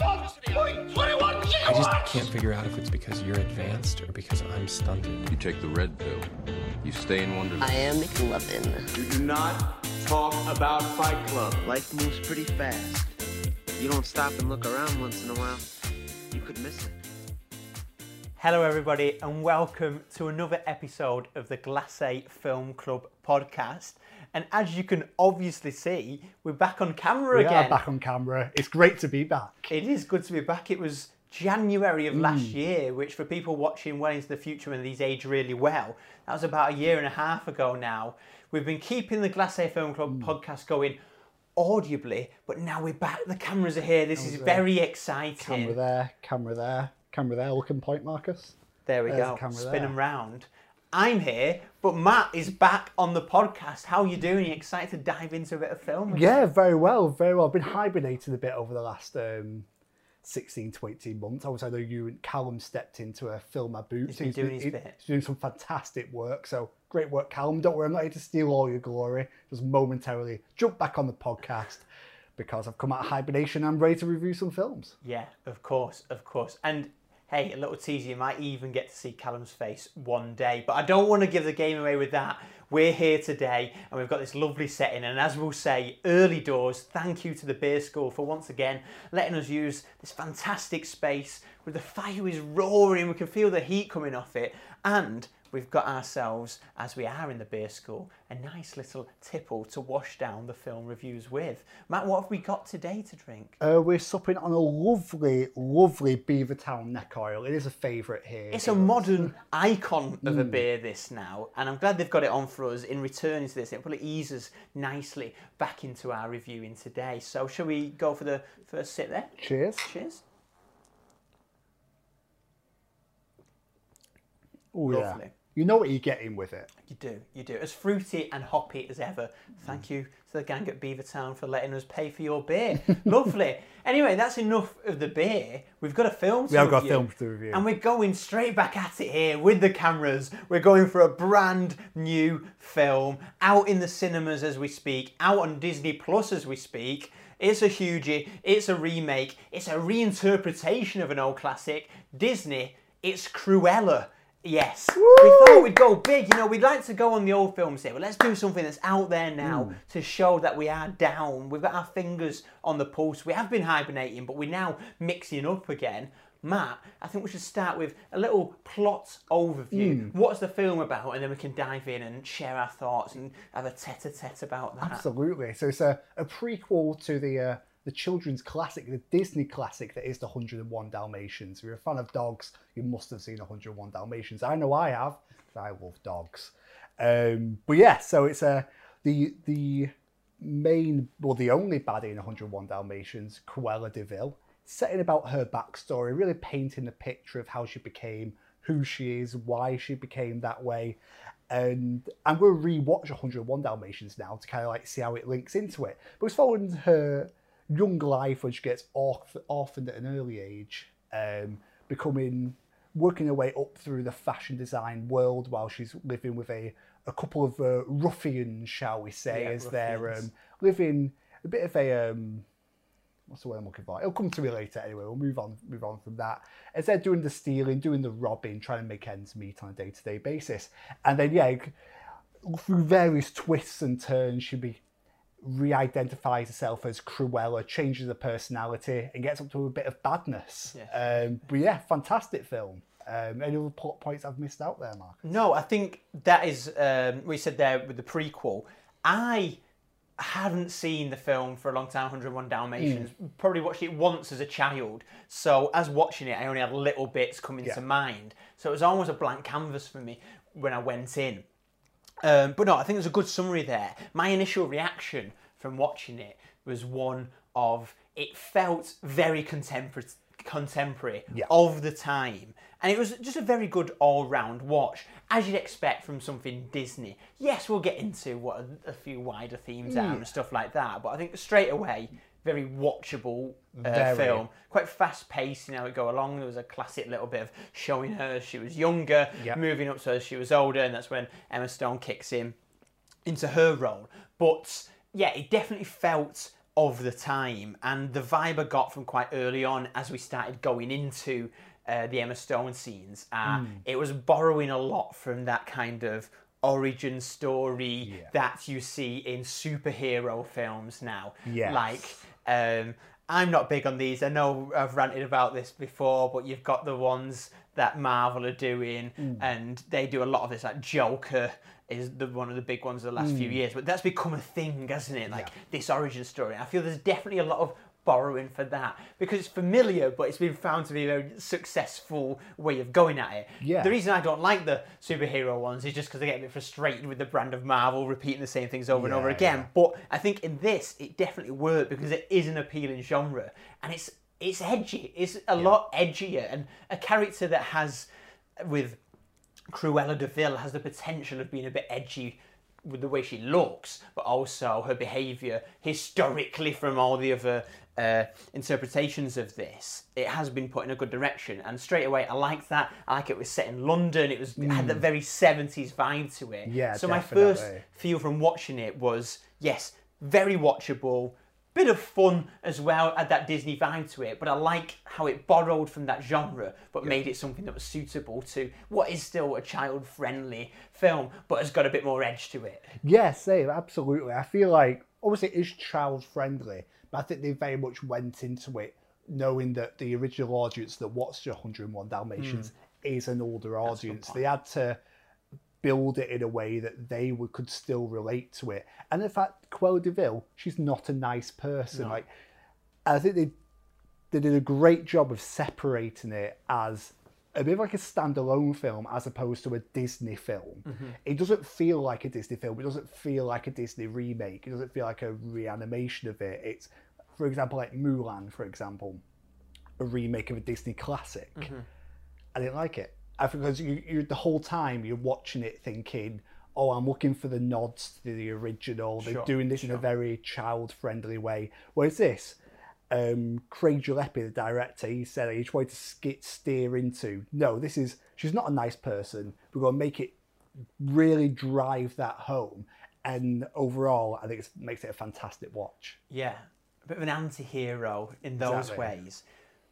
I just can't figure out if it's because you're advanced or because I'm stunted. You take the red pill. You stay in Wonderland. I am McLovin. You do not talk about Fight Club. Life moves pretty fast. You don't stop and look around once in a while, you could miss it. Hello, everybody, and welcome to another episode of the Glacé Film Club podcast. And as you can obviously see, we're back on camera We again. are back on camera. It's great to be back. It is good to be back. It was January of last mm. year, which for people watching well into the future when these age really well, that was about a year and a half ago now. We've been keeping the Glacé Film Club mm. podcast going audibly, but now we're back. The cameras are here. This is very exciting. Camera there, camera there, camera there. Looking point, Marcus. There we There's go. the Spin there. them round. I'm here, but Matt is back on the podcast. How are you doing? Are you excited to dive into a bit of film? Yeah, very well, very well. I've been hibernating a bit over the last um, 16 to 18 months. Obviously, I know you and Callum stepped into a film my boots. He's been doing his he- bit. He's doing some fantastic work. So great work, Callum. Don't worry, I'm not here to steal all your glory. Just momentarily jump back on the podcast because I've come out of hibernation. I'm ready to review some films. Yeah, of course, of course. And hey, a little teaser, you might even get to see Callum's face one day. But I don't want to give the game away with that. We're here today and we've got this lovely setting. And as we'll say, early doors, thank you to the Beer School for once again letting us use this fantastic space where the fire is roaring, we can feel the heat coming off it. And we've got ourselves, as we are in the beer school, a nice little tipple to wash down the film reviews with. Matt, what have we got today to drink? Uh, we're supping on a lovely, lovely Beavertown neck oil. It is a favourite here. It's a modern icon of a beer, this now, and I'm glad they've got it on for us in returning to this. It probably eases nicely back into our reviewing today. So, shall we go for the first sip there? Cheers. Cheers. Oh, yeah. You know what you're getting with it. You do, you do. As fruity and hoppy as ever. Thank you to the gang at Beavertown for letting us pay for your beer. Lovely. Anyway, that's enough of the beer. We've got a film to We have got a review. film to review. And we're going straight back at it here with the cameras. We're going for a brand new film out in the cinemas as we speak, out on Disney Plus as we speak. It's a hugie, it's a remake, it's a reinterpretation of an old classic. Disney, it's Cruella. Yes. We thought we'd go big, you know, we'd like to go on the old films here, but let's do something that's out there now to show that we are down. We've got our fingers on the pulse. We have been hibernating, but we're now mixing up again. Matt, I think we should start with a little plot overview. What's the film about? And then we can dive in and share our thoughts and have a tete a tete about that. Absolutely. So it's a, a prequel to the uh, the children's classic, the Disney classic that is the 101 Dalmatians. If you're a fan of dogs, you must have seen 101 Dalmatians. I know I have, I love dogs. Um, but yeah, so it's a the the main, well, the only baddie in 101 Dalmatians, Cruella de Vil, setting about her backstory, really painting the picture of how she became who she is, why she became that way. And I'm going to rewatch 101 Dalmatians now to kind of like see how it links into it. But it's following her young life when she gets orph- orphaned at an early age, um, becoming working her way up through the fashion design world while she's living with a, a couple of uh, ruffians, shall we say, Yeah, as they're um, living a bit of a um, what's the word I'm looking for? It'll come to me later anyway. We'll move on move on from that. As they're doing the stealing, doing the robbing, trying to make ends meet on a day to day basis. And then yeah, through various twists and turns, she be re-identifies herself as Cruella, changes her personality, and gets up to a bit of badness. Um, but yeah, fantastic film. Um, any other plot points I've missed out there, Mark? No, I think that is um, we said there with the prequel. I hadn't seen the film for a long time, 101 Dalmatians. Probably watched it once as a child. So as watching it, I only had little bits coming Yeah. to mind. So it was almost a blank canvas for me when I went in. Um, but no, I think there's a good summary there. My initial reaction from watching it was one of it felt very contemporary, contemporary Yeah. of the time, and it was just a very good all-round watch, as you'd expect from something Disney. Yes, we'll get into what a, a few wider themes are and stuff like that, but I think straight away, very watchable uh, Very. film, quite fast-paced. You know, it go along. There was a classic little bit of showing her as she was younger, Yeah. moving up to as she was older, and that's when Emma Stone kicks in into her role. But yeah, it definitely felt of the time, and the vibe I got from quite early on as we started going into uh, the Emma Stone scenes, uh, Hmm. it was borrowing a lot from that kind of origin story Yeah. that you see in superhero films now. Yes. Like, um, I'm not big on these. I know I've ranted about this before, but you've got the ones that Marvel are doing, Mm. and they do a lot of this. Like Joker is the one of the big ones of the last few Mm. years, but that's become a thing, hasn't it? Like this origin story. I feel there's definitely a lot of borrowing for that because it's familiar, but it's been found to be a very successful way of going at it. Yeah. The reason I don't like the superhero ones is just because I get a bit frustrated with the brand of Marvel repeating the same things over and over again. yeah. But I think in this, it definitely worked because it is an appealing genre and it's it's edgy. It's a lot edgier and a character that has with Cruella de Vil has the potential of being a bit edgy with the way she looks, but also her behaviour historically from all the other uh, interpretations of this. It has been put in a good direction, and straight away I like that. I like it was set in London. It was it had that very seventies vibe to it. Yeah, So my first feel from watching it was yes, very watchable. Bit of fun as well, had that Disney vibe to it, but I like how it borrowed from that genre, but made it something that was suitable to what is still a child-friendly film, but has got a bit more edge to it. Yeah, same, absolutely. I feel like obviously it is child friendly, but I think they very much went into it knowing that the original audience that watched 101 Dalmatians is an older audience. They had to build it in a way that they would, could still relate to it. And in fact, Cruella de Vil, she's not a nice person. Like, I think they they did a great job of separating it as a bit like a standalone film as opposed to a Disney film. It doesn't feel like a Disney film. It doesn't feel like a Disney remake. It doesn't feel like a reanimation of it. It's, for example, like Mulan, for example, a remake of a Disney classic. I didn't like it. I think because you, you the whole time you're watching it thinking, oh, I'm looking for the nods to the original. They're Sure, doing this in a very child friendly way. Whereas this, um, Craig Gillespie, the director, he said he tried to skit steer into no, this is she's not a nice person. We're going to make it really drive that home. And overall, I think it makes it a fantastic watch. Yeah, a bit of an anti-hero in those Exactly. ways.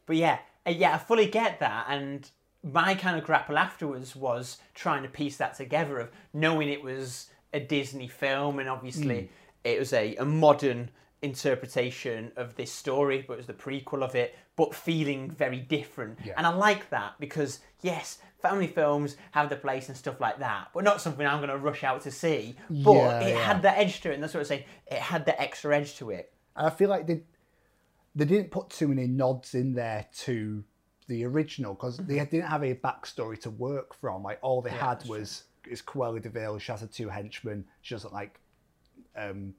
But yeah, uh, yeah, I fully get that. And my kind of grapple afterwards was trying to piece that together of knowing it was a Disney film and obviously it was a, a modern interpretation of this story, but it was the prequel of it, but feeling very different. And I like that because, yes, family films have the place and stuff like that, but not something I'm going to rush out to see. But Yeah, it yeah. had that edge to it, and that's what I'm saying. It had that extra edge to it. And I feel like they they didn't put too many nods in there to the original because they didn't have a backstory to work from. Like all they had was is Cruella de Vil. She has her two henchmen. She doesn't like um,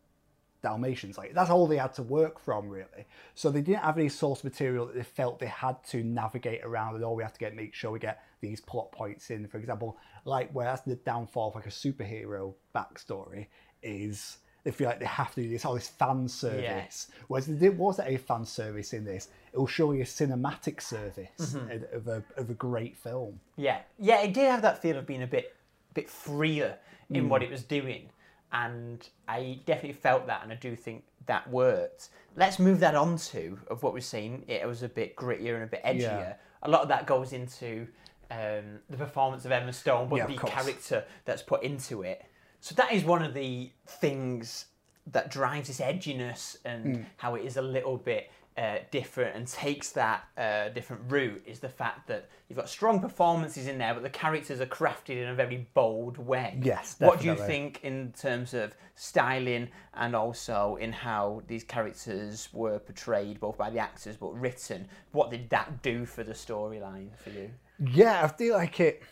Dalmatians. Like that's all they had to work from, really. So they didn't have any source material that they felt they had to navigate around, and all we have to get make sure we get these plot points in. For example, like where that's the downfall of like a superhero backstory is they feel like they have to do this all this fan service. Whereas there wasn't a fan service in this. It will show you a cinematic service of a of a great film. Yeah, yeah, it did have that feel of being a bit, bit freer in what it was doing, and I definitely felt that, and I do think that worked. Let's move that on to of what we've seen. It was a bit grittier and a bit edgier. Yeah. A lot of that goes into um, the performance of Emma Stone, but Yeah, the course. character that's put into it. So that is one of the things that drives this edginess and Mm. how it is a little bit uh, different and takes that uh, different route is the fact that you've got strong performances in there, but the characters are crafted in a very bold way. Yes, definitely. What do you think in terms of styling and also in how these characters were portrayed, both by the actors but written? What did that do for the storyline for you? Yeah, I feel like it.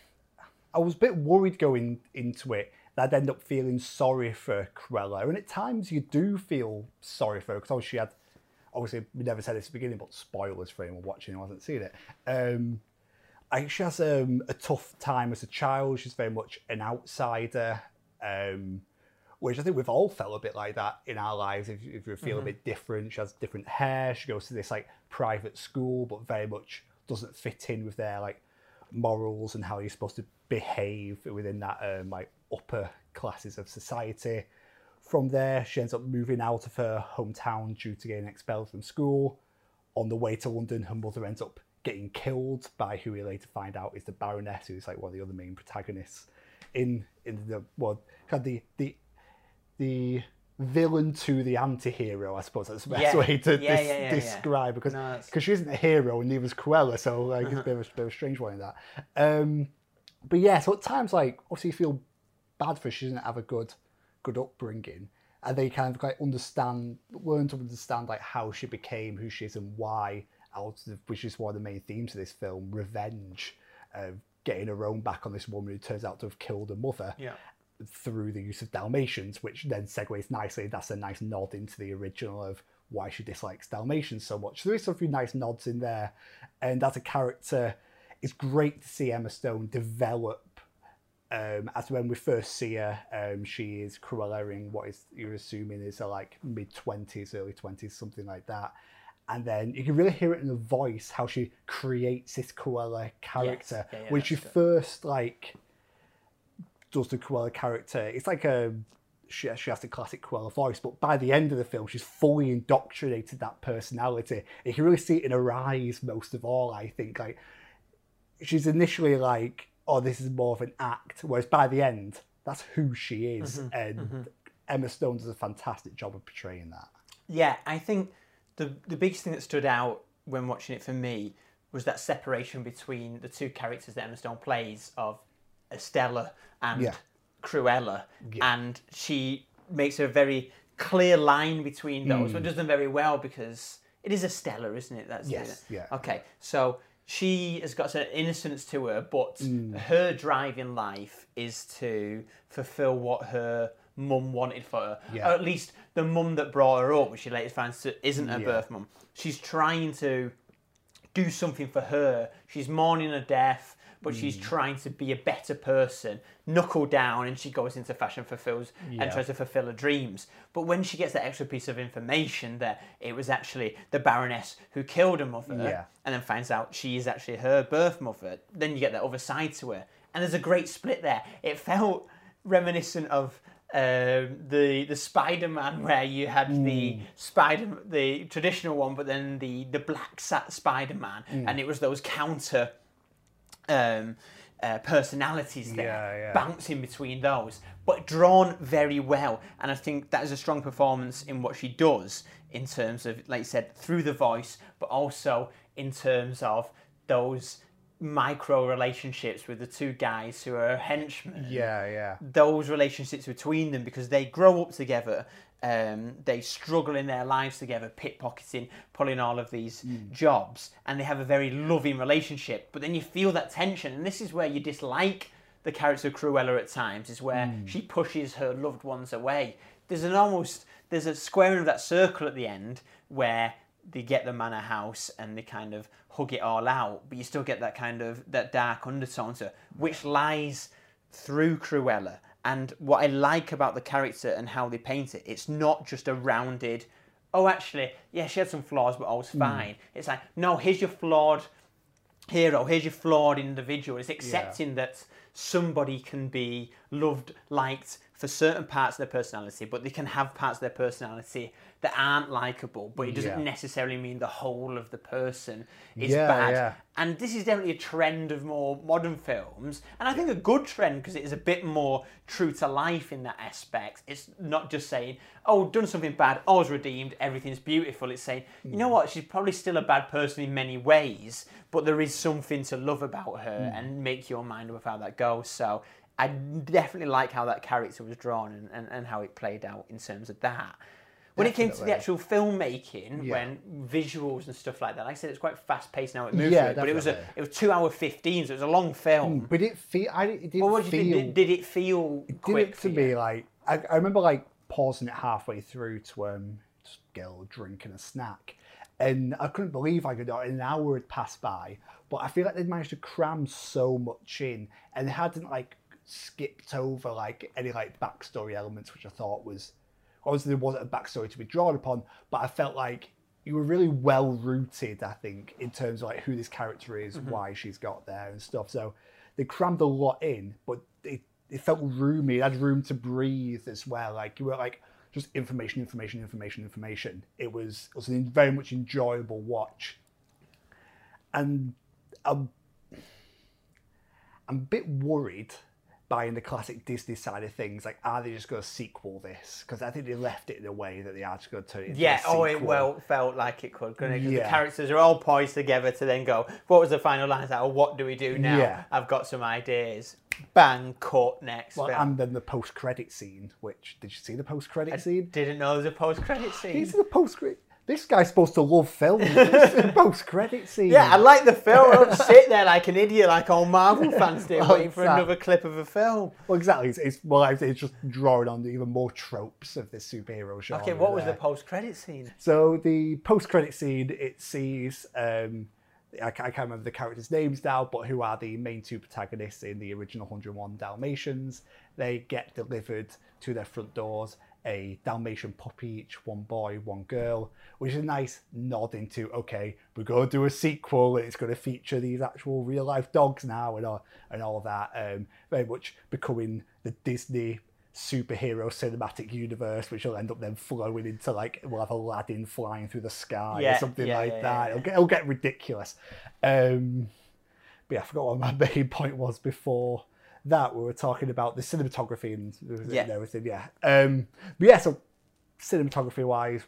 I was a bit worried going into it I'd end up feeling sorry for Cruella, and at times you do feel sorry for her because obviously she had. Obviously, we never said this at the beginning, but spoilers for anyone watching who hasn't seen it. Um, I think she has um, a tough time as a child. She's very much an outsider, um, which I think we've all felt a bit like that in our lives. If, if you feel a bit different, she has different hair. She goes to this like private school, but very much doesn't fit in with their like morals and how you're supposed to behave within that um, like upper classes of society. from there, she ends up moving out of her hometown due to getting expelled from school. On the way to London, her mother ends up getting killed by who we later find out is the Baroness, who's like one of the other main protagonists in in the well, kind of the the the villain to the anti-hero, I suppose that's the best Yeah. way to Yeah, dis- yeah, describe because No, because she isn't a hero and neither is Cruella, so like it's a bit, of a, bit of a strange one in that. Um, but yeah, so at times like obviously you feel bad for her, she doesn't have a good good upbringing, and they kind of like understand, learn to understand like how she became who she is and why. Out of which is one of the main themes of this film, revenge, uh, getting her own back on this woman who turns out to have killed her mother Yeah. through the use of Dalmatians, which then segues nicely. That's a nice nod into the original of why she dislikes Dalmatians so much. There is a few nice nods in there, and as a character, it's great to see Emma Stone develop. Um, as when we first see her, um, she is Cruella in what is you're assuming is her like mid twenties, early twenties, something like that. And then you can really hear it in the voice how she creates this Cruella character Yeah, yeah, when she good. first like does the Cruella character. It's like a she, she has the classic Cruella voice, but by the end of the film, she's fully indoctrinated that personality. You can really see it in her eyes most of all. I think like she's initially like, "Oh, this is more of an act," whereas by the end, that's who she is, Mm-hmm, and Emma Stone does a fantastic job of portraying that. Yeah, I think the the biggest thing that stood out when watching it for me was that separation between the two characters that Emma Stone plays of Estella and Yeah. Cruella, and she makes a very clear line between those, Mm. but does them very well because it is Estella, isn't it? That's Yes, the- yeah. Okay, so she has got an innocence to her, but Mm. her drive in life is to fulfill what her mum wanted for her. Yeah. Or at least the mum that brought her up, which she later finds isn't her Yeah. birth mum. She's trying to do something for her. She's mourning her death, but she's Mm. trying to be a better person, knuckle down, and she goes into fashion, fulfills, Yeah. and tries to fulfill her dreams. But when she gets that extra piece of information that it was actually the Baroness who killed her mother, Yeah. and then finds out she is actually her birth mother, then you get that other side to her. And there's a great split there. It felt reminiscent of um, the the Spider-Man where you had the Spider the traditional one, but then the the black sa- Spider-Man, and it was those counter um, uh, personalities there, Yeah, yeah. bouncing between those, but drawn very well. And I think that is a strong performance in what she does in terms of, like you said, through the voice, but also in terms of those micro relationships with the two guys who are henchmen Yeah, yeah. those relationships between them because they grow up together. Um, they struggle in their lives together, pickpocketing, pulling all of these jobs, and they have a very loving relationship. But then you feel that tension, and this is where you dislike the character of Cruella at times, is where she pushes her loved ones away. There's an almost there's a squaring of that circle at the end where they get the manor house and they kind of hug it all out, but you still get that kind of that dark undertone to which lies through Cruella. And what I like about the character and how they paint it, it's not just a rounded, oh, actually, yeah, she had some flaws, but I was hmm. fine. It's like, no, here's your flawed hero, here's your flawed individual. It's accepting that somebody can be loved, liked for certain parts of their personality, but they can have parts of their personality that aren't likable, but it doesn't Yeah. necessarily mean the whole of the person is Yeah, bad. yeah. And this is definitely a trend of more modern films, and I think a good trend because it is a bit more true to life in that aspect. It's not just saying, "Oh, done something bad, all's redeemed, everything's beautiful." It's saying, "You know mm. what? She's probably still a bad person in many ways, but there is something to love about her, mm. and make your mind up of how that goes." So. I definitely like how that character was drawn and, and, and how it played out in terms of that. When it came to the actual filmmaking, Yeah. when visuals and stuff like that, like I said it's quite fast paced now. It moves, Yeah, it, but it was a it was two hour fifteen, so it was a long film. But it feel I it didn't Well, what did you feel think? Did, did it feel did quick it for to you? me like I, I remember like pausing it halfway through to um just get a little drink and a snack and I couldn't believe I could an hour had passed by but I feel like they'd managed to cram so much in and they hadn't like skipped over like any like backstory elements which I thought was obviously there wasn't a backstory to be drawn upon but I felt like you were really well rooted I think in terms of like who this character is mm-hmm. why she's got there and stuff. So they crammed a lot in but it, it felt roomy. It had room to breathe as well. Like you were like just information, information, information, information. It was it was a very much enjoyable watch, and I'm I'm a bit worried buying the classic Disney side of things. Like, are they just going to sequel this? Because I think they left it in a way that they are just going to turn it into Yeah, oh, it well felt like it could. couldn't it? 'Cause The characters are all poised together to then go, what was the final line? It's like, oh, what do we do now? Yeah. I've got some ideas. Bang, cut, next Well, film. and then the post-credit scene, which did you see the post-credit scene? Didn't know there was a post-credit scene. These are the post-credit. This guy's supposed to love film. This is the post-credit scene. Yeah, I like the film. I don't sit there like an idiot, like all Marvel fans do, Well, waiting for exactly. another clip of a film. Well, exactly. It's, it's well, it's just drawing on even more tropes of this superhero genre. Okay, what was the post-credit scene? So the post-credit scene, it sees um, I can't remember the characters' names now, but who are the main two protagonists in the original 101 Dalmatians? They get delivered to their front doors a Dalmatian puppy, each one boy, one girl, which is a nice nod into okay, we're going to do a sequel. and It's going to feature these actual real life dogs now and all and all that. Um, very much becoming the Disney superhero cinematic universe, which will end up then flowing into like we'll have Aladdin flying through the sky Yeah, or something yeah, like yeah, that. It'll, get, it'll get ridiculous. Um, but yeah, I forgot what my main point was before that. We were talking about the cinematography and, Yeah. and everything. Yeah. Um, but yeah, so cinematography wise,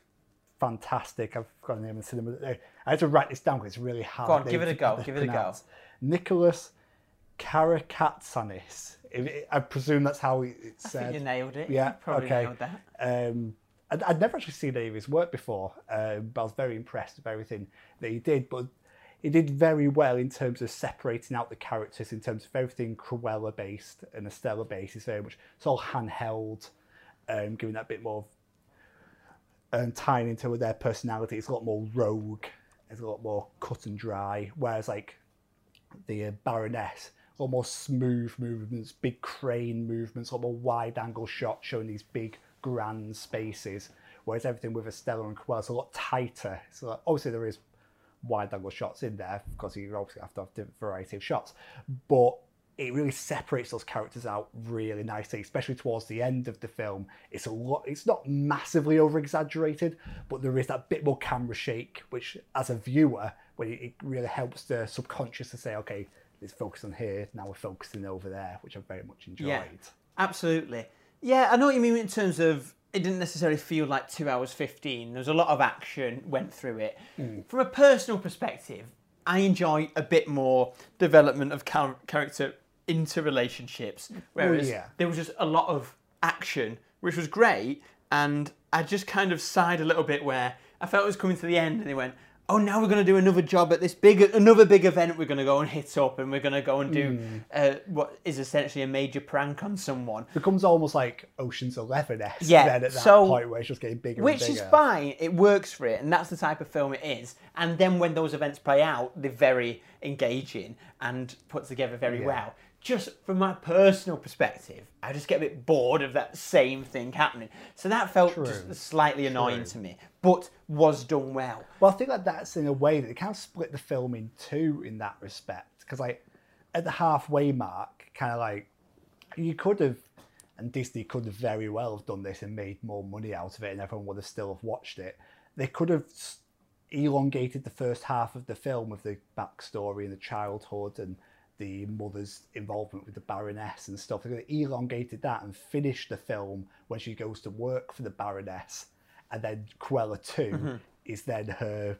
fantastic. I've got a name in cinema. I had to write this down because it's really hard. Go on, give it a go, give it a go. Nicholas Karakatsanis. I presume that's how it's said. you nailed it. Yeah, You probably okay. nailed that. Um, I'd, I'd never actually seen any of his work before, um, but I was very impressed with everything that he did. But he did very well in terms of separating out the characters, in terms of everything Cruella based and Estella based. It's very much it's all handheld, um, giving that bit more um, tying into their personality. It's a lot more rogue. It's a lot more cut and dry. Whereas like the uh, Baroness, a lot more smooth movements, big crane movements, a lot more wide angle shots showing these big grand spaces. Whereas everything with Estella and Cruella is a lot tighter. So obviously there is wide angle shots in there because you obviously have to have different variety of shots, but it really separates those characters out really nicely, especially towards the end of the film. It's a lot. It's not massively over exaggerated, but there is that bit more camera shake, which as a viewer, when it, really helps the subconscious to say, okay, let's focus on here. Now we're focusing over there, which I very much enjoyed. Yeah, absolutely. Yeah, I know what you mean in terms of it didn't necessarily feel like two hours 15. There was a lot of action went through it. Mm. From a personal perspective, I enjoy a bit more development of char- character into relationships, mm. oh, whereas yeah. there was just a lot of action, which was great. And I just kind of sighed a little bit where I felt it was coming to the end, and they went, "Oh, now we're going to do another job at this big, another big event. We're going to go and hit up, and we're going to go and do uh, what is essentially a major prank on someone." It becomes almost like Ocean's Eleven esque Yeah, then at that so- point where it's just getting bigger and bigger. Which is fine, it works for it, and that's the type of film it is. And then when those events play out, they're very engaging and put together very Yeah. well. Just from my personal perspective, I just get a bit bored of that same thing happening. So that felt just slightly annoying to me, but was done well. Well, I think that that's in a way that they kind of split the film in two in that respect. Because like at the halfway mark, kind of like you could have, and Disney could have very well have done this and made more money out of it, and everyone would have still have watched it. They could have elongated the first half of the film with the backstory and the childhood and the mother's involvement with the Baroness and stuff. They could have elongated that and finished the film when she goes to work for the Baroness, and then Cruella 2 is then her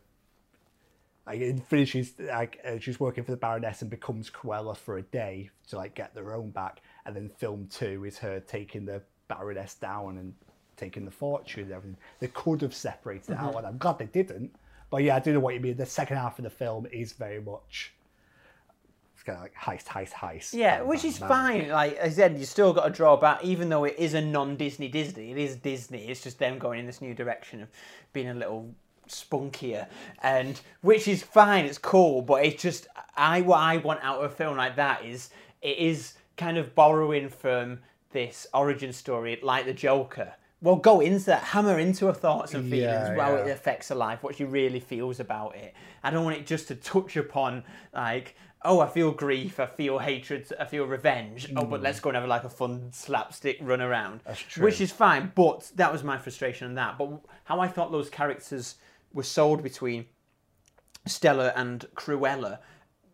like it finishes like uh, she's working for the Baroness and becomes Cruella for a day to like get their own back, and then film two is her taking the Baroness down and taking the fortune and everything. They could have separated it out, and I'm glad they didn't. But yeah, I do know what you mean. The second half of the film is very much kind of like heist, heist, heist. Yeah, bang, which bang, is bang. fine. Like I said, you still got to draw back, even though it is a non-Disney Disney. It is Disney. It's just them going in this new direction of being a little spunkier, and which is fine. It's cool, but it's just I what I want out of a film like that is it is kind of borrowing from this origin story, like the Joker. well, go into that, hammer into her thoughts and feelings, Yeah, how it affects her life, what she really feels about it. I don't want it just to touch upon like, oh, I feel grief, I feel hatred, I feel revenge. Oh, but let's go and have like a fun slapstick run around, Mm. That's true. which is fine. But that was my frustration on that. But how I thought those characters were sold between Stella and Cruella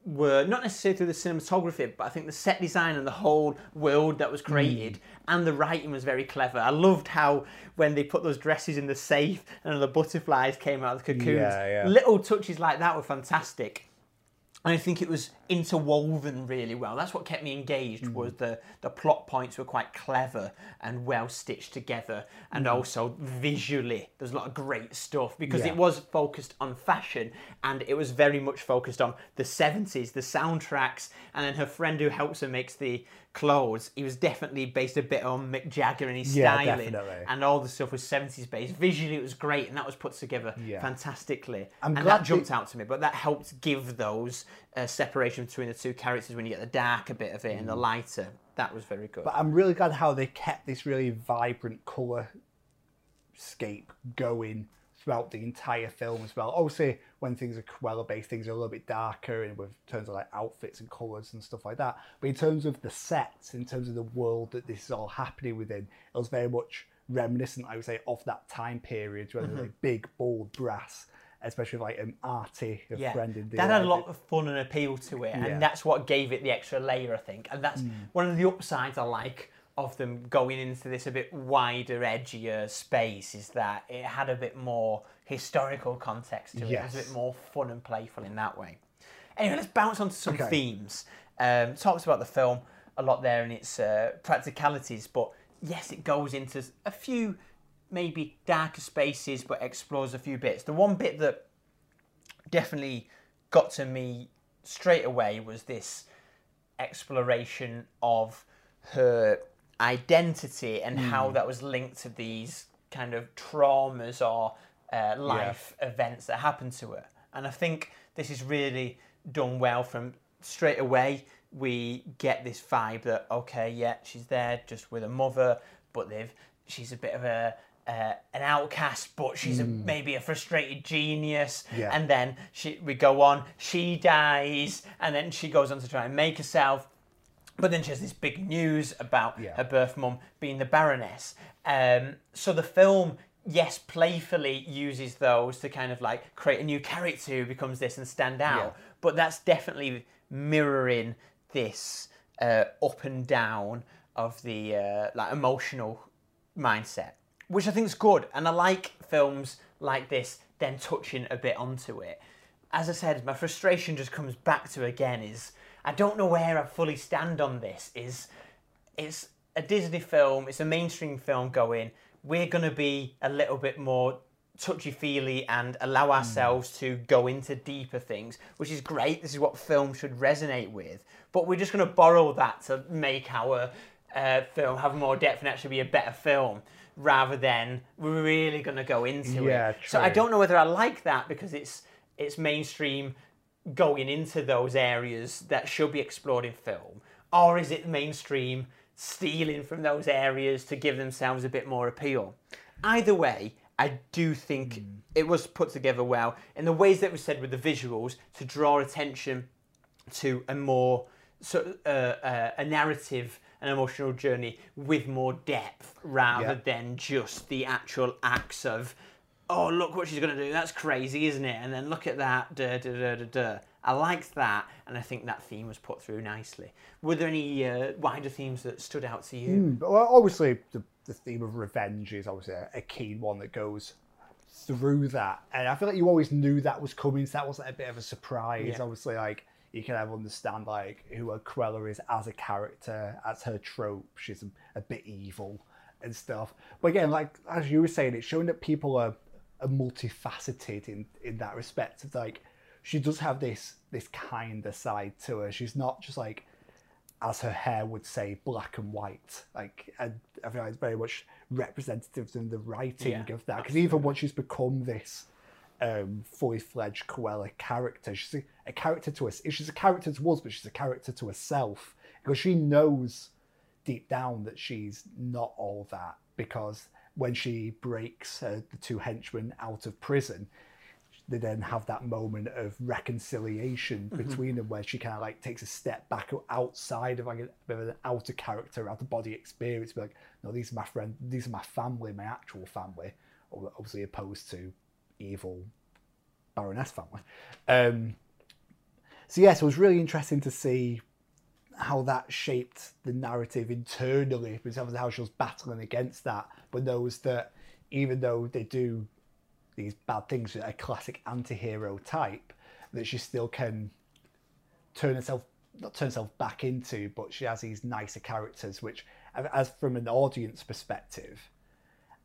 were not necessarily through the cinematography, but I think the set design and the whole world that was created and the writing was very clever. I loved how when they put those dresses in the safe and the butterflies came out of the cocoons, Yeah, yeah. little touches like that were fantastic. And I think it was interwoven really well. That's what kept me engaged. Mm. Was the the plot points were quite clever and well stitched together, and Mm. also visually there's a lot of great stuff because Yeah. it was focused on fashion and it was very much focused on the 70s, the soundtracks, and then her friend who helps her makes the clothes. He was definitely based a bit on Mick Jagger and his Yeah, styling, definitely. and all the stuff was 70s based. Visually, it was great, and that was put together Yeah. fantastically. I'm and that jumped they- out to me, but that helped give those uh, separation between the two characters when you get the darker bit of it and the lighter. That was very good. Mm. But I'm really glad how they kept this really vibrant colour scape going throughout the entire film as well. Obviously, when things are Cruella based, things are a little bit darker in with terms of like outfits and colours and stuff like that. But in terms of the sets, in terms of the world that this is all happening within, it was very much reminiscent, I would say, of that time period where there's like big, bold brass, especially like an Artie, a yeah, friend in the that had a lot of fun and appeal to it, Yeah. and that's what gave it the extra layer, I think. And that's one of the upsides I like of them going into this a bit wider, edgier space is that it had a bit more historical context to it. It was a bit more fun and playful in that way. Anyway, let's bounce onto some Okay. themes. Um, talks about the film a lot there and its uh, practicalities, but yes, it goes into a few maybe darker spaces, but explores a few bits. The one bit that definitely got to me straight away was this exploration of her identity and how that was linked to these kind of traumas or uh, life events that happened to her. And I think this is really done well from straight away. We get this vibe that okay, yeah, she's there just with her mother, but they've she's a bit of a uh, an outcast, but she's a, maybe a frustrated genius. Yeah. And then she we go on. She dies, and then she goes on to try and make herself. But then she has this big news about Yeah. her birth mum being the Baroness. Um, so the film, yes, playfully uses those to kind of like create a new character who becomes this and stand out. Yeah. But that's definitely mirroring this uh, up and down of the uh, like emotional mindset, which I think is good. And I like films like this then touching a bit onto it. As I said, my frustration just comes back to again is I don't know where I fully stand on this. Is it's a Disney film, it's a mainstream film going. We're gonna be a little bit more touchy feely and allow ourselves to go into deeper things, which is great. This is what film should resonate with. But we're just going to borrow that to make our uh, film have more depth and actually be a better film rather than we're really going to go into Yeah, it. So I don't know whether I like that because it's it's mainstream going into those areas that should be explored in film, or is it mainstream stealing from those areas to give themselves a bit more appeal? Either way, I do think it was put together well in the ways that was said with the visuals to draw attention to a more so uh, uh, a narrative an emotional journey with more depth rather Yeah. than just the actual acts of oh look what she's going to do that's crazy isn't it and then look at that i liked that and i think that theme was put through nicely were there any uh, wider themes that stood out to you But well, obviously, the, the theme of revenge is obviously a, a keen one that goes through that. And I feel like you always knew that was coming, so that wasn't a bit of a surprise. Yeah. Obviously, like, you can have understand, like, who a Cruella is as a character, as her trope. She's a, a bit evil and stuff. But again, like, as you were saying, it's showing that people are, are multifaceted in, in that respect. It's like, she does have this this kinder side to her. She's not just like as her hair would say, black and white. Like, and I feel like it's very much representative in the writing Yeah, of that. Because even once she's become this um, fully fledged Cruella character, she's a, character to us. She's a character to us, but she's a character to herself because she knows deep down that she's not all that. Because when she breaks uh, the two henchmen out of prison, they then have that moment of reconciliation between them where she kind of like takes a step back outside of like a bit of an outer character, out of body experience. Be like, no, these are my friend, these are my family, my actual family, obviously opposed to evil Baroness family. Um, so yes, it was really interesting to see how that shaped the narrative internally, because of how she was battling against that, but knows that even though they do these bad things, a classic anti-hero type, that she still can turn herself not turn herself back into, but she has these nicer characters, which, as from an audience perspective,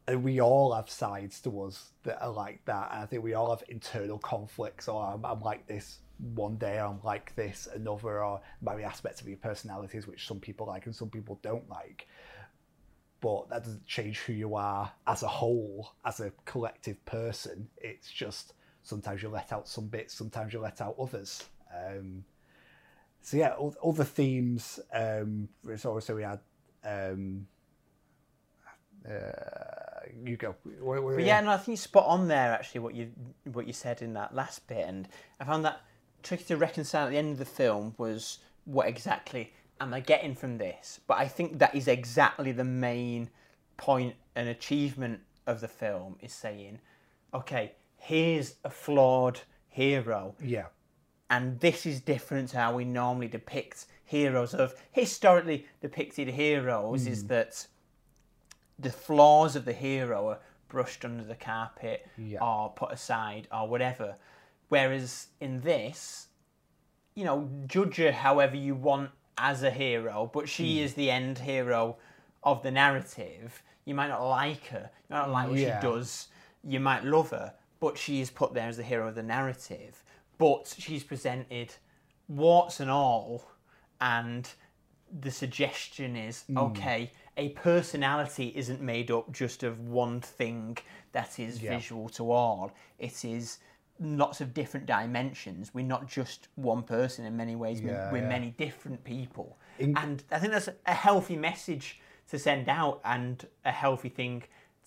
and we all have sides to us that are like that. And I think we all have internal conflicts. Or I'm, I'm like this one day, I'm like this another, or maybe aspects of your personalities which some people like and some people don't like. But that doesn't change who you are as a whole, as a collective person. It's just sometimes you let out some bits, sometimes you let out others. Um, so yeah, other themes. Um, so we had. Um, uh, you go. Where, where, yeah, no, I think you spot on there actually what you what you said in that last bit, and I found that tricky to reconcile at the end of the film was what exactly am I getting from this? But I think that is exactly the main point and achievement of the film is saying, okay, here's a flawed hero, Yeah. and this is different to how we normally depict heroes of historically depicted heroes is mm. that the flaws of the hero are brushed under the carpet Yeah. or put aside or whatever whereas in this you know judge her however you want as a hero but she hmm. is the end hero of the narrative. You might not like her. You might not like what Yeah. she does. You might love her but she is put there as the hero of the narrative. But she's presented warts and all and the suggestion is hmm. okay a personality isn't made up just of one thing that is Yeah. visual to all. It is lots of different dimensions. We're not just one person in many ways. We're- Yeah, we're, yeah. many different people. In- and i think that's a healthy message to send out and a healthy thing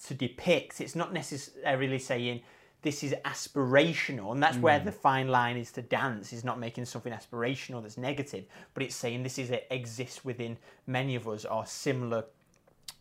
to depict. It's not necessarily saying this is aspirational and that's Mm. where the fine line is to dance is not making something aspirational that's negative but it's saying this is it exists within many of us or similar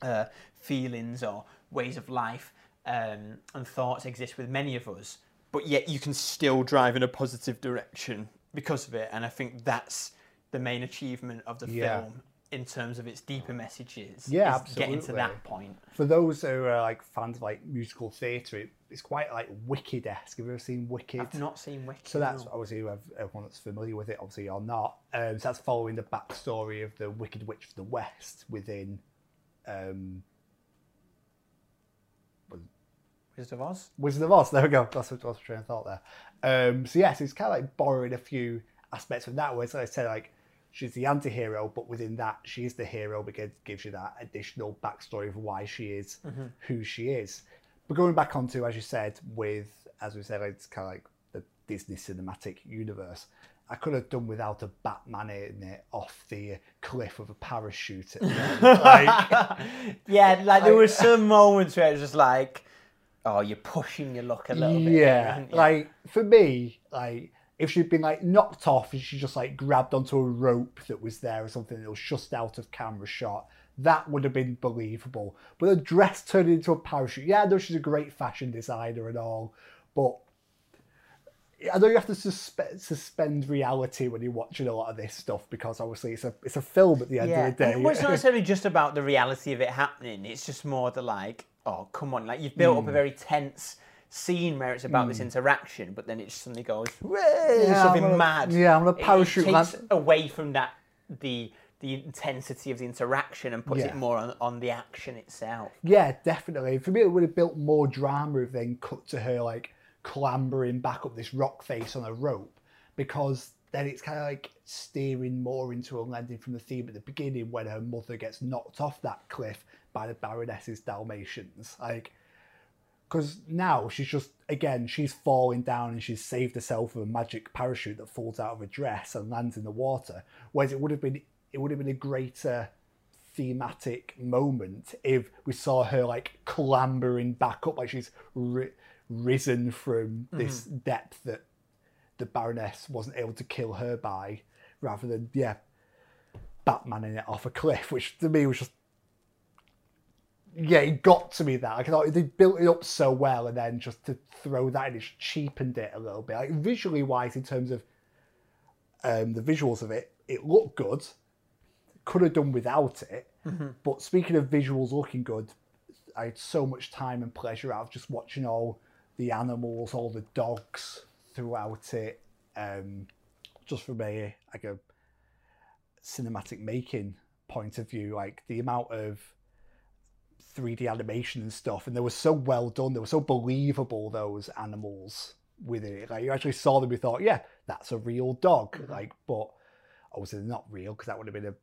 uh, feelings or ways of life um, and thoughts exist with many of us but yet you can still drive in a positive direction because of it and i think that's the main achievement of the Yeah. film in terms of its deeper messages Yeah, is getting to that point For those who are like fans of like musical theatre, it, it's quite like Wicked-esque. Have you ever seen Wicked? i've not seen wicked So that's no. obviously everyone that's familiar with it, obviously you're not. Um, so that's following the backstory of the Wicked Witch of the West within um, wizard of oz Wizard of Oz. There we go. That's what I was trying to thought there. Um, so yes, it's kind of like borrowing a few aspects from that. Where as I said, like she's the anti-hero, but within that, she is the hero because it gives you that additional backstory of why she is who she is. But going back onto, as you said, with as we said, it's kind of like the Disney cinematic universe. I could have done without a Batman in it off the cliff with a parachute. At the end. like, yeah like there were some moments where it was just like oh you're pushing your luck a little bit Yeah, like for me, like if she'd been like knocked off and she just like grabbed onto a rope that was there or something that was just out of camera shot, that would have been believable. But a dress turned into a parachute. Yeah, I know she's a great fashion designer and all, but I know you have to suspe- suspend reality when you're watching a lot of this stuff because obviously it's a it's a film at the end yeah of the day. well, it's not necessarily just about the reality of it happening it's just more the like oh come on like you've built Hmm. up a very tense scene where it's about this interaction but then it just suddenly goes Yeah, something I'm mad yeah, I'm gonna It- parachute it, takes land- away from that the the intensity of the interaction and puts Yeah. it more on, on the action itself Yeah, definitely. For me, it would have built more drama if then cut to her like clambering back up this rock face on a rope, because then it's kind of like steering more into a landing from the theme at the beginning when her mother gets knocked off that cliff by the Baroness's Dalmatians. Like, because now she's just again she's falling down and she's saved herself with a magic parachute that falls out of a dress and lands in the water. Whereas it would have been it would have been a greater thematic moment if we saw her like clambering back up, like she's ri- risen from this mm-hmm. depth that the Baroness wasn't able to kill her by, rather than yeah, Batmaning it off a cliff, which to me was just yeah, it got to me that like, I thought they built it up so well, and then just to throw that in, it just cheapened it a little bit. Like visually wise, in terms of um, the visuals of it, it looked good. Could have done without it, but speaking of visuals looking good, I had so much time and pleasure out of just watching all the animals, all the dogs throughout it. Um, just from a like a cinematic making point of view, like the amount of 3D animation and stuff, and they were so well done. They were so believable. Those animals within it, like you actually saw them, you thought, yeah, that's a real dog. Like, but obviously they're not real because that would have been a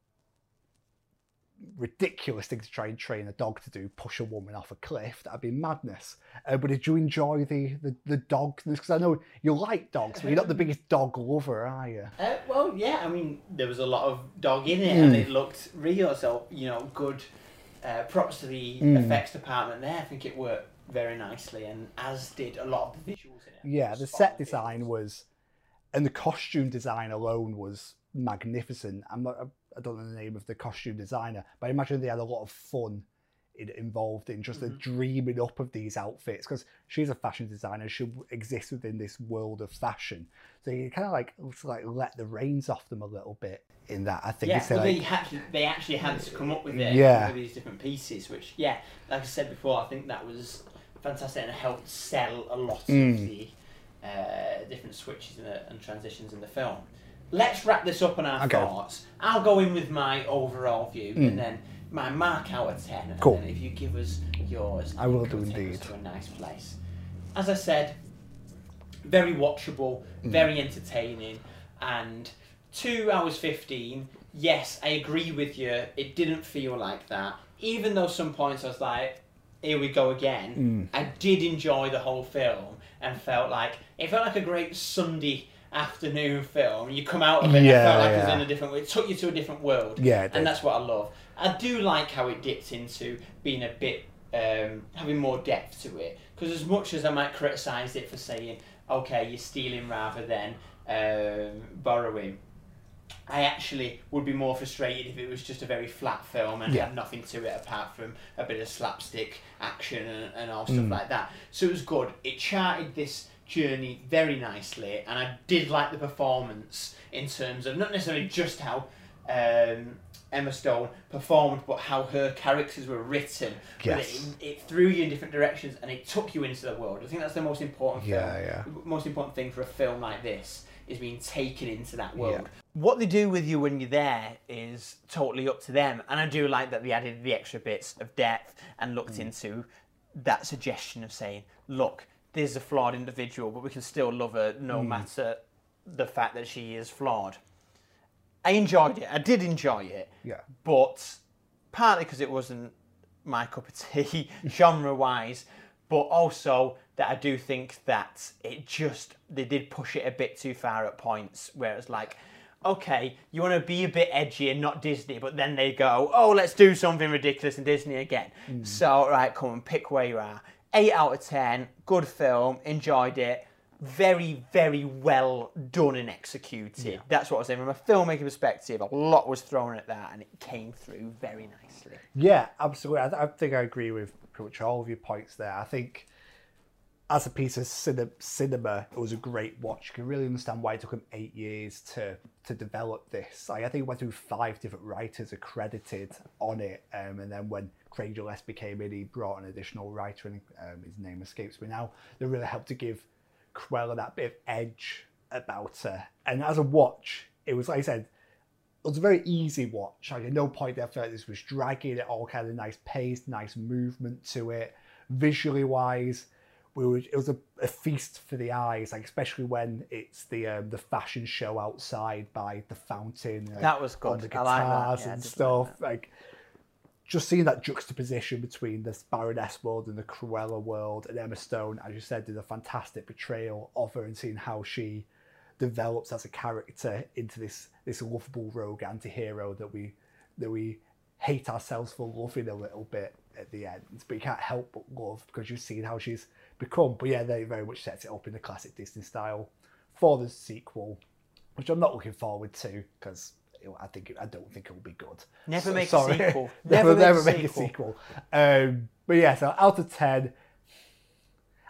ridiculous thing to try and train a dog to do push a woman off a cliff that'd be madness uh, but did you enjoy the the, the dogs because i know you like dogs but you're not the biggest dog lover are you Uh, well, yeah, I mean, there was a lot of dog in it, Hmm. and it looked real. So you know, good uh, props to the Hmm. effects department there. I think it worked very nicely, and as did a lot of the visuals in it. yeah the set design visuals. was and the costume design alone was magnificent i'm not i don't know the name of the costume designer but i imagine they had a lot of fun involved in just the dreaming up of these outfits because she's a fashion designer she exists within this world of fashion so you kind of like like let the reins off them a little bit in that i think Yeah, well, like they, had to, they actually had to come up with it Yeah. with these different pieces, which, yeah, like I said before, I think that was fantastic and helped sell a lot Mm. of the uh, different switches the, and transitions in the film. Let's wrap this up on our Okay. thoughts. I'll go in with my overall view Mm. and then my mark out of 10. And Cool. then if you give us yours, I will do indeed. To a nice place. As I said, very watchable, Mm. very entertaining, and two hours fifteen. Yes, I agree with you. It didn't feel like that, even though some points I was like, "Here we go again." Mm. I did enjoy the whole film and felt like it felt like a great Sunday afternoon film. You come out of it, Yeah, it felt like it was in a different. It took you to a different world. Yeah, and that's what I love. I do like how it dipped into being a bit um, having more depth to it. Because as much as I might criticise it for saying, okay, you're stealing rather than um, borrowing, I actually would be more frustrated if it was just a very flat film and Yeah. had nothing to it apart from a bit of slapstick action and, and all Mm. stuff like that. So it was good. It charted this journey very nicely, and I did like the performance in terms of not necessarily just how um, Emma Stone performed, but how her characters were written. Yes. It, it threw you in different directions and it took you into the world. I think that's the most important Yeah, film. yeah. Most important thing for a film like this is being taken into that world. Yeah. What they do with you when you're there is totally up to them, and I do like that they added the extra bits of depth and looked mm. into that suggestion of saying, look, this is a flawed individual, but we can still love her no mm. matter the fact that she is flawed. I enjoyed it. I did enjoy it. Yeah. But partly because it wasn't my cup of tea genre wise, but also that I do think that it just they did push it a bit too far at points where it's like, okay, you want to be a bit edgy and not Disney, but then they go, oh, let's do something ridiculous in Disney again. Mm. So right, come and pick where you are. Eight out of ten, good film, enjoyed it. Very, very well done and executed. That's what I was saying. From a filmmaking perspective, a lot was thrown at that, and it came through very nicely. Yeah, absolutely. I, I think I agree with pretty much all of your points there. I think as a piece of cine- cinema, it was a great watch. You can really understand why it took him eight years to to develop this. Like, I think it went through five different writers accredited on it, um, and then when Craig Gillespie came in, he brought an additional writer, and um, his name escapes me now. That really helped to give Cruella that bit of edge about her. And as a watch, it was like I said, it was a very easy watch. Like at no point there felt this was dragging. It all kind of nice pace, nice movement to it. Visually wise, we were, it was a, a feast for the eyes. Like especially when it's the um, the fashion show outside by the fountain. like, That was on good. the I like guitars Yeah, and like stuff. Like just seeing that juxtaposition between the Baroness world and the Cruella world, and Emma Stone, as you said, did a fantastic portrayal of her, and seeing how she develops as a character into this this lovable rogue anti-hero that we that we hate ourselves for loving a little bit at the end, but you can't help but love because you've seen how she's become. But yeah, they very much sets it up in the classic Disney style for the sequel, which I'm not looking forward to because I think it, I don't think it will be good. Never So- make a sequel. never, Never make a sequel. Um, but yeah, so out of ten,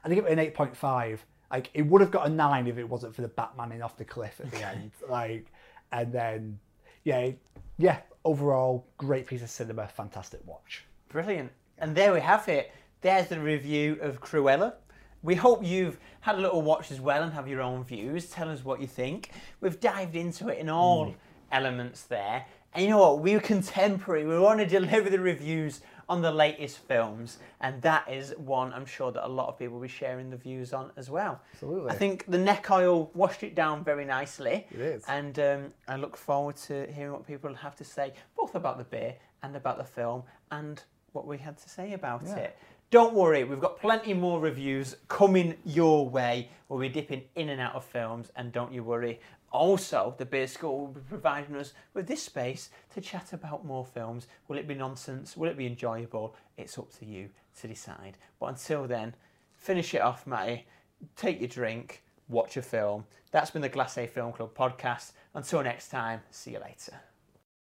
I think it an eight point five. Like it would have got a nine if it wasn't for the Batmaning off the cliff at the end. Like, and then yeah, yeah. Overall, great piece of cinema, fantastic watch. Brilliant. And there we have it. There's the review of Cruella. We hope you've had a little watch as well and have your own views. Tell us what you think. We've dived into it in all elements there. And you know what? We're contemporary. We want to deliver the reviews on the latest films. And that is one I'm sure that a lot of people will be sharing the views on as well. Absolutely. I think the neck oil washed it down very nicely. It is. And um, I look forward to hearing what people have to say, both about the beer and about the film, and what we had to say about it. Don't worry, we've got plenty more reviews coming your way. We'll be dipping in and out of films, and don't you worry. Also, the Beer School will be providing us with this space to chat about more films. Will it be nonsense? Will it be enjoyable? It's up to you to decide. But until then, finish it off, Matty. Take your drink, watch a film. That's been the Glacé Film Club podcast. Until next time, see you later.